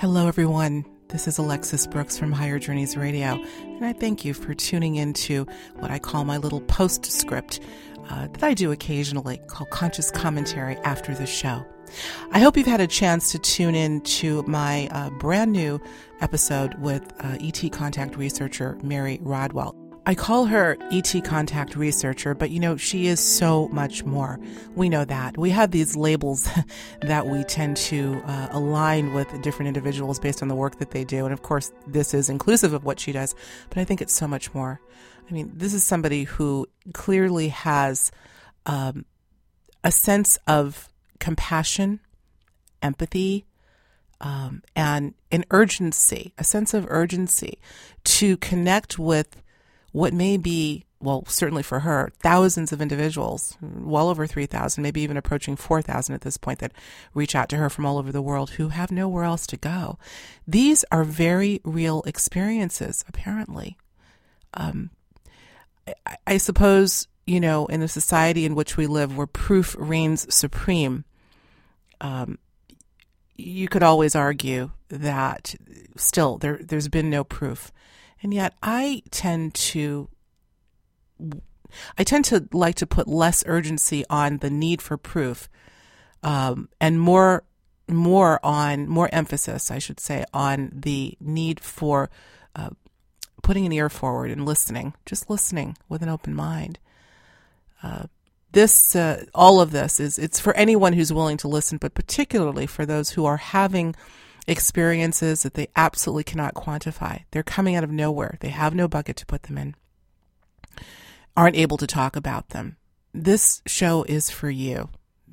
Hello, everyone. This is Alexis Brooks from Higher Journeys Radio, and I thank you for tuning into what I call my little postscript uh, that I do occasionally called Conscious Commentary after the show. I hope you've had a chance to tune in to my uh, brand new episode with uh, ET contact researcher Mary Rodwell. I call her ET contact researcher, but you know, she is so much more. We know that. We have these labels that we tend to uh, align with different individuals based on the work that they do. And of course, this is inclusive of what she does, but I think it's so much more. I mean, this is somebody who clearly has um, a sense of compassion, empathy, um, and an urgency, a sense of urgency to connect with what may be, well, certainly for her, thousands of individuals, well over 3,000, maybe even approaching 4,000 at this point, that reach out to her from all over the world who have nowhere else to go. These are very real experiences, apparently. Um, I, I suppose, you know, in the society in which we live, where proof reigns supreme, um, you could always argue that still there, there's been no proof. And yet I tend to I tend to like to put less urgency on the need for proof um, and more more on more emphasis, I should say, on the need for uh, putting an ear forward and listening, just listening with an open mind. Uh, this uh, all of this is it's for anyone who's willing to listen, but particularly for those who are having experiences that they absolutely cannot quantify. They're coming out of nowhere. They have no bucket to put them in. Aren't able to talk about them. This show is for you.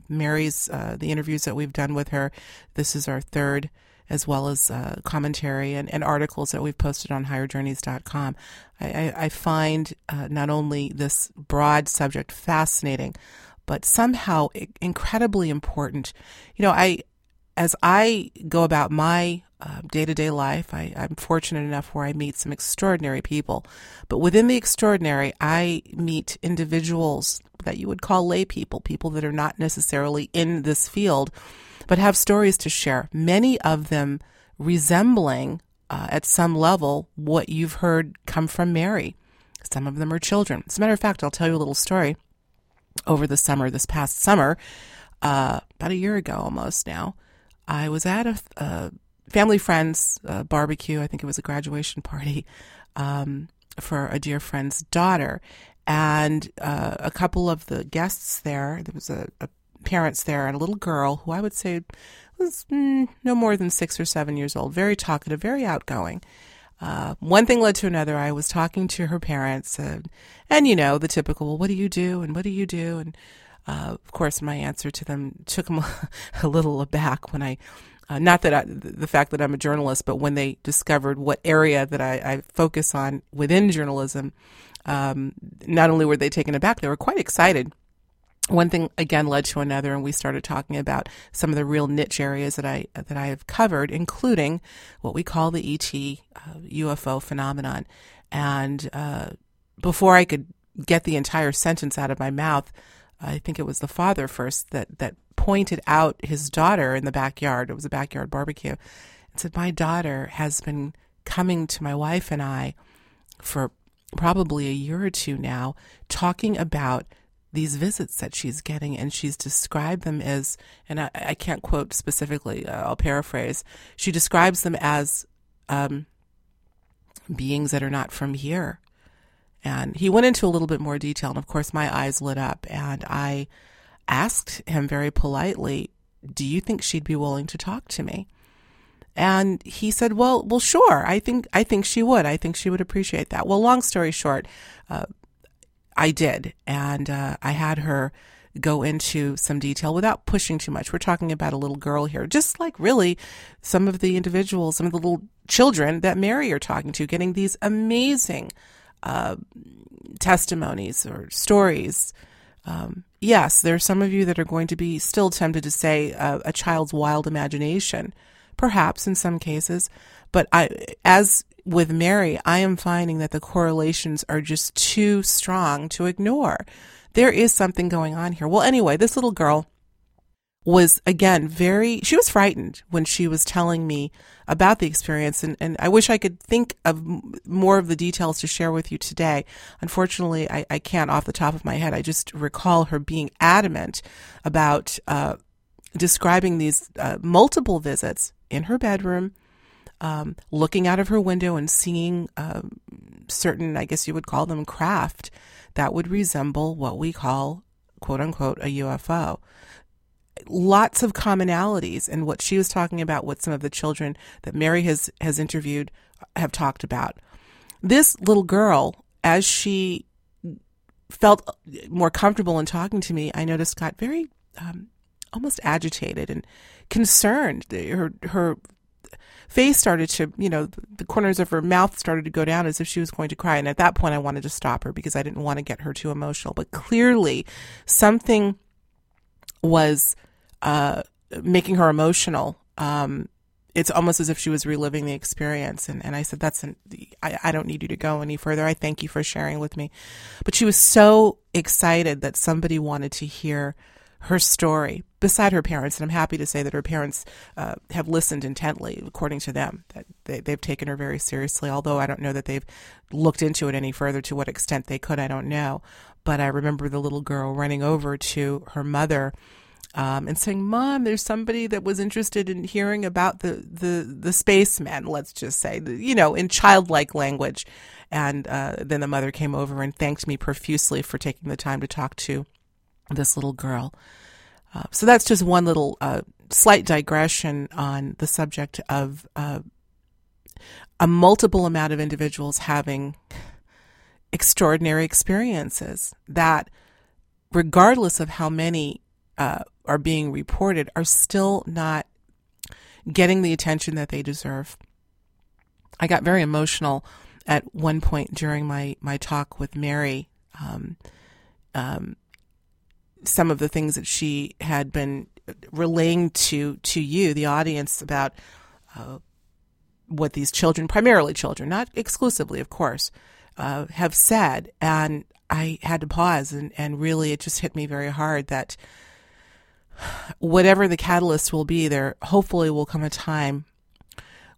Mary's uh, the interviews that we've done with her. This is our third, as well as uh, commentary and, and, articles that we've posted on higherjourneys.com. I, I, I find uh, not only this broad subject fascinating, but somehow incredibly important. You know, I as I go about my day to day life, I, I'm fortunate enough where I meet some extraordinary people. But within the extraordinary, I meet individuals that you would call lay people, people that are not necessarily in this field, but have stories to share. Many of them resembling, uh, at some level, what you've heard come from Mary. Some of them are children. As a matter of fact, I'll tell you a little story. Over the summer, this past summer, uh, about a year ago almost now, I was at a, a family friend's uh, barbecue. I think it was a graduation party um, for a dear friend's daughter, and uh, a couple of the guests there. There was a, a, parents there and a little girl who I would say was mm, no more than six or seven years old. Very talkative, very outgoing. Uh, one thing led to another. I was talking to her parents, uh, and you know the typical. Well, what do you do? And what do you do? And uh, of course, my answer to them took them a little aback when I, uh, not that I, the fact that I'm a journalist, but when they discovered what area that I, I focus on within journalism, um, not only were they taken aback, they were quite excited. One thing again led to another, and we started talking about some of the real niche areas that I that I have covered, including what we call the ET uh, UFO phenomenon. And uh, before I could get the entire sentence out of my mouth, I think it was the father first that that pointed out his daughter in the backyard. It was a backyard barbecue, and said, "My daughter has been coming to my wife and I for probably a year or two now, talking about." These visits that she's getting, and she's described them as, and I, I can't quote specifically, uh, I'll paraphrase. She describes them as um, beings that are not from here and he went into a little bit more detail. And of course, my eyes lit up. And I asked him very politely, Do you think she'd be willing to talk to me? And he said, "Well, well, sure. I think I think she would. I think she would appreciate that." Well, long story short, uh, I did, and uh, I had her go into some detail without pushing too much. We're talking about a little girl here, just like really some of the individuals, some of the little children that Mary are talking to, getting these amazing uh, testimonies or stories. Um, yes, there are some of you that are going to be still tempted to say uh, a child's wild imagination, perhaps in some cases. But I, as with Mary, I am finding that the correlations are just too strong to ignore. There is something going on here. Well, anyway, this little girl was again very she was frightened when she was telling me about the experience. And, and i wish i could think of more of the details to share with you today. Unfortunately i, I can't off the top of my head. I just recall her being adamant about uh, describing these uh, multiple visits in her bedroom um, looking out of her window and seeing uh, certain i guess you would call them craft that would resemble what we call quote unquote a ufo lots of commonalities in what she was talking about, what some of the children that Mary has, has interviewed have talked about. This little girl, as she felt more comfortable in talking to me, I noticed got very um, almost agitated and concerned. Her her face started to, you know, the corners of her mouth started to go down as if she was going to cry. And at that point, I wanted to stop her because I didn't want to get her too emotional. But clearly, something was uh, making her emotional. Um, it's almost as if she was reliving the experience. And, and I said, that's, an, I, I don't need you to go any further. I thank you for sharing with me. But she was so excited that somebody wanted to hear her story beside her parents. And I'm happy to say that her parents uh, have listened intently, according to them, that they, they've taken her very seriously. Although I don't know that they've looked into it any further to what extent they could, I don't know. But I remember the little girl running over to her mother um, and saying, "Mom, there's somebody that was interested in hearing about the the the spacemen." Let's just say, you know, in childlike language. And uh, then the mother came over and thanked me profusely for taking the time to talk to this little girl. Uh, so that's just one little uh, slight digression on the subject of uh, a multiple amount of individuals having extraordinary experiences that, regardless of how many uh, are being reported are still not getting the attention that they deserve. I got very emotional at one point during my, my talk with Mary. Um, um, some of the things that she had been relaying to to you, the audience, about uh, what these children, primarily children, not exclusively, of course, uh, have said, and I had to pause and, and really it just hit me very hard that whatever the catalyst will be, there hopefully will come a time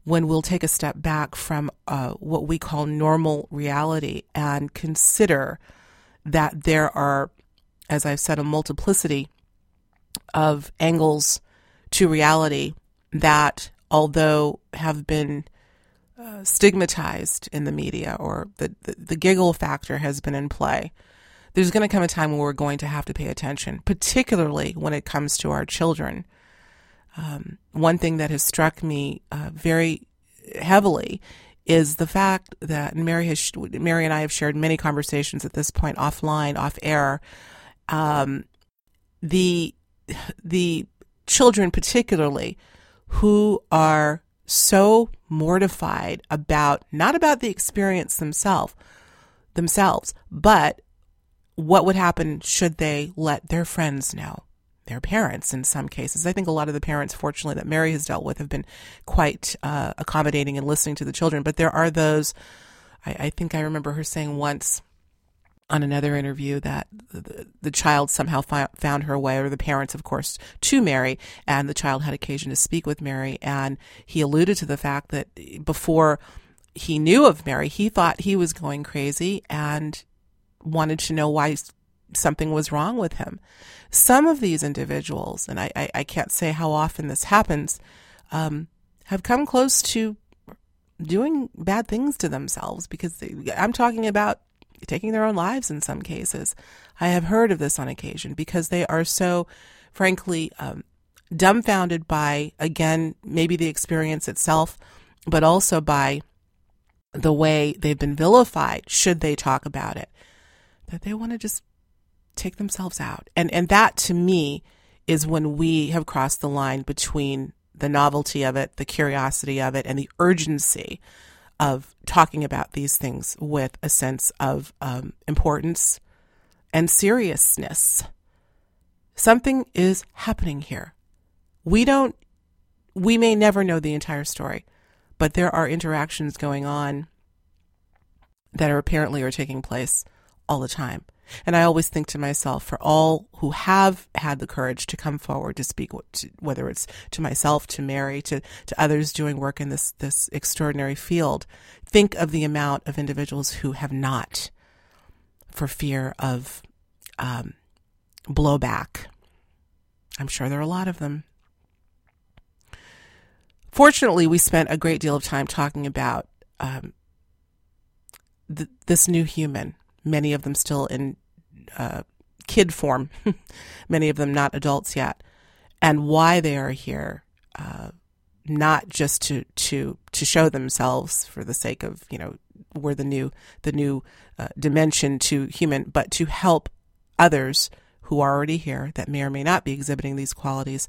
when we'll take a step back from uh, what we call normal reality and consider that there are, as I've said, a multiplicity of angles to reality that, although have been uh, stigmatized in the media or the, the, the giggle factor has been in play, there's going to come a time when we're going to have to pay attention, particularly when it comes to our children. Um, one thing that has struck me uh, very heavily is the fact that Mary has Mary and I have shared many conversations at this point offline, off air. Um, the the children, particularly, who are so mortified about not about the experience themselves themselves, but what would happen should they let their friends know? Their parents, in some cases. I think a lot of the parents, fortunately, that Mary has dealt with have been quite uh, accommodating and listening to the children. But there are those, I, I think I remember her saying once on another interview that the, the child somehow fi- found her way, or the parents, of course, to Mary, and the child had occasion to speak with Mary. And he alluded to the fact that before he knew of Mary, he thought he was going crazy, and wanted to know why something was wrong with him. Some of these individuals, and I, I, I can't say how often this happens, um, have come close to doing bad things to themselves because they, I'm talking about taking their own lives in some cases. I have heard of this on occasion because they are so, frankly, um, dumbfounded by, again, maybe the experience itself, but also by the way they've been vilified should they talk about it that they want to just take themselves out. And and that to me is when we have crossed the line between the novelty of it, the curiosity of it, and the urgency of talking about these things with a sense of um, importance and seriousness. Something is happening here. We don't, we may never know the entire story, but there are interactions going on that are apparently are taking place all the time. And I always think to myself, for all who have had the courage to come forward to speak, whether it's to myself, to Mary, to, to others doing work in this, this extraordinary field, think of the amount of individuals who have not for fear of um, blowback. I'm sure there are a lot of them. Fortunately, we spent a great deal of time talking about um, th- this new human, many of them still in uh, kid form, many of them not adults yet, and why they are here. Uh, not just to to to show themselves for the sake of you know we're the new the new uh, dimension to human, but to help others who are already here that may or may not be exhibiting these qualities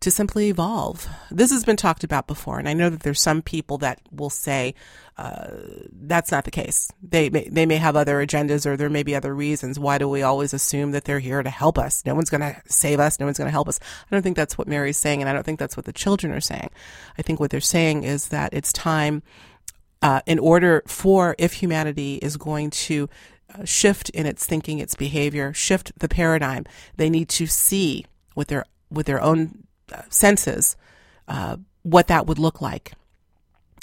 to simply evolve. This has been talked about before, and I know that there's some people that will say uh, that's not the case. They may, they may have other agendas, or there may be other reasons. Why do we always assume that they're here to help us? No one's going to save us. No one's going to help us. I don't think that's what Mary's saying, and I don't think that's what the children are saying. I think what they're saying is that it's time, uh, in order for if humanity is going to uh, shift in its thinking, its behavior, shift the paradigm, they need to see with their with their own senses uh, what that would look like.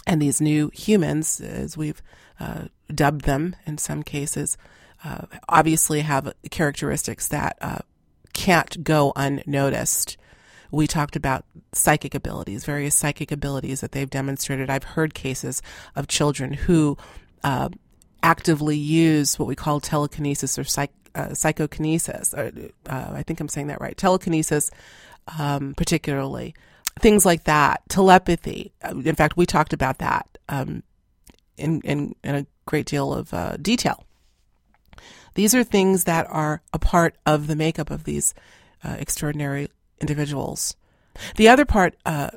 And these new humans, as we've uh, dubbed them in some cases, uh, obviously have characteristics that uh, can't go unnoticed. We talked about psychic abilities, various psychic abilities that they've demonstrated. I've heard cases of children who uh, actively use what we call telekinesis or psych, uh, psychokinesis. Or, I think I'm saying that right. Telekinesis um, particularly. Things like that, telepathy. Uh, in fact, we talked about that um, in, in, in a great deal of uh, detail. These are things that are a part of the makeup of these uh, extraordinary individuals. The other part uh,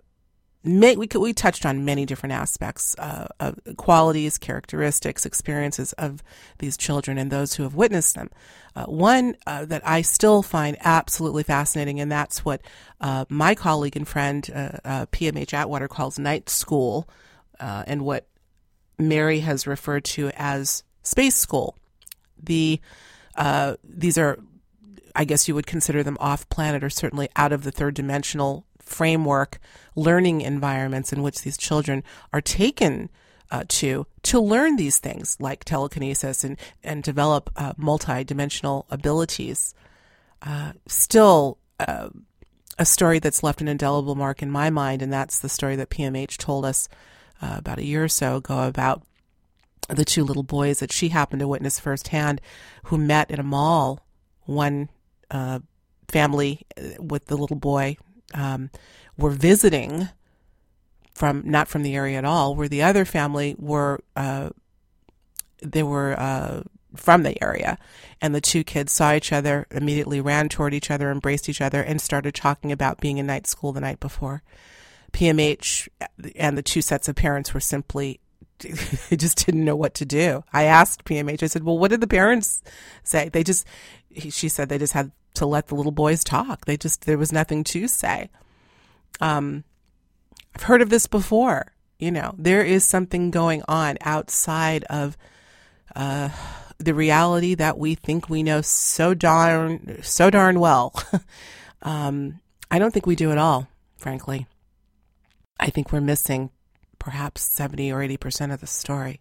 May, we, we touched on many different aspects uh, of qualities, characteristics, experiences of these children and those who have witnessed them. Uh, one uh, that I still find absolutely fascinating, and that's what uh, my colleague and friend PMH uh, uh, Atwater calls night school, and what Mary has referred to as space school. The these are I guess you would consider them off planet or certainly out of the third dimensional framework learning environments in which these children are taken uh, to to learn these things like telekinesis and and develop uh, multi-dimensional abilities. Uh, still, uh, a story that's left an indelible mark in my mind, and that's the story that PMH told us uh, about a year or so ago about the two little boys that she happened to witness firsthand, who met in a mall. One uh, family with the little boy um, were visiting from not from the area at all, where the other family were uh, they were uh, from the area, and the two kids saw each other, immediately ran toward each other, embraced each other, and started talking about being in night school the night before. PMH and the two sets of parents were simply they just didn't know what to do. I asked PMH. I said, "Well, what did the parents say?" They just she said they just had to let the little boys talk. They just, there was nothing to say. Um, I've heard of this before. You know, there is something going on outside of, uh, the reality that we think we know so darn, so darn well. um, I don't think we do at all, frankly. I think we're missing perhaps 70 or 80% of the story.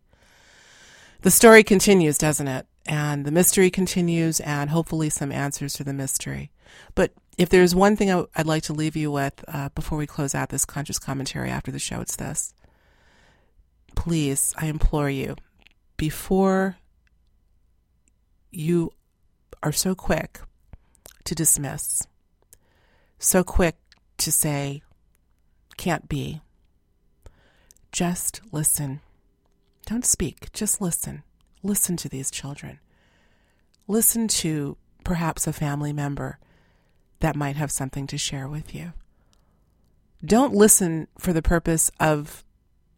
The story continues, doesn't it? And the mystery continues and hopefully some answers to the mystery. But if there's one thing I, would like to leave you with uh, before we close out this conscious commentary after the show, it's this. Please, I implore you, before you are so quick to dismiss, so quick to say, can't be, just listen. Don't speak, just listen. Listen to these children. Listen to perhaps a family member that might have something to share with you. Don't listen for the purpose of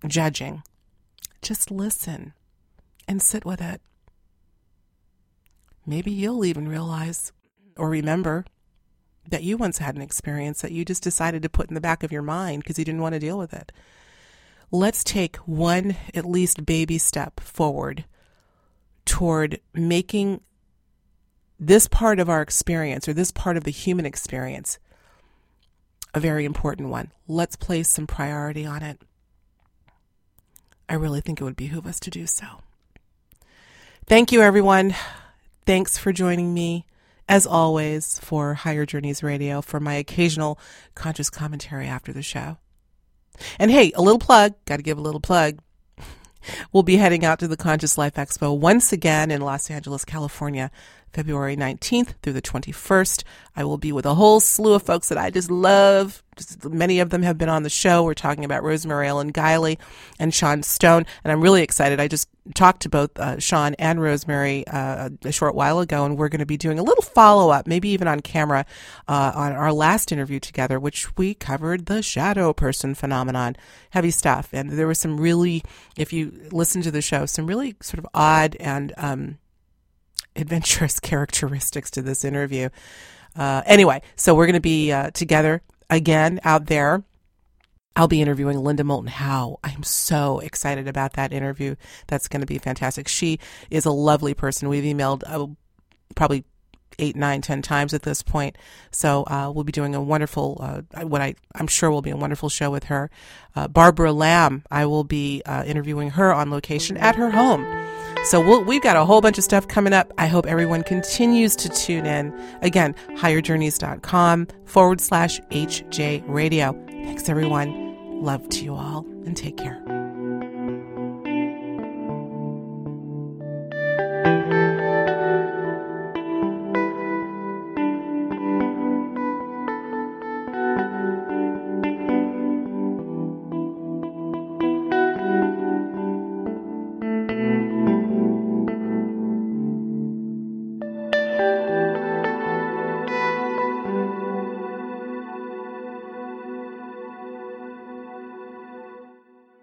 judging. Just listen and sit with it. Maybe you'll even realize or remember that you once had an experience that you just decided to put in the back of your mind because you didn't want to deal with it. Let's take one, at least, baby step forward toward making this part of our experience or this part of the human experience a very important one. Let's place some priority on it. I really think it would behoove us to do so. Thank you, everyone. Thanks for joining me, as always, for Higher Journeys Radio for my occasional conscious commentary after the show. And hey, a little plug, got to give a little plug. We'll be heading out to the Conscious Life Expo once again in Los Angeles, California February 19th through the 21st. I will be with a whole slew of folks that I just love. Just, many of them have been on the show. We're talking about Rosemary Ellen Guiley and Sean Stone, and I'm really excited. I just talked to both uh, Sean and Rosemary uh, a short while ago, and we're going to be doing a little follow up, maybe even on camera, uh, on our last interview together, which we covered the shadow person phenomenon. Heavy stuff. And there was some really, if you listen to the show, some really sort of odd and um, adventurous characteristics to this interview. Uh, anyway, so we're going to be uh, together again out there. I'll be interviewing Linda Moulton Howe. I'm so excited about that interview. That's going to be fantastic. She is a lovely person. We've emailed uh, probably eight, nine, ten times at this point. So uh, we'll be doing a wonderful, uh, what I I'm sure will be a wonderful show with her. Uh, Barbara Lamb, I will be uh, interviewing her on location at her home. So we we have got a whole bunch of stuff coming up. I hope everyone continues to tune in. Again, higherjourneys.com forward slash HJ radio. Thanks, everyone. Love to you all and take care.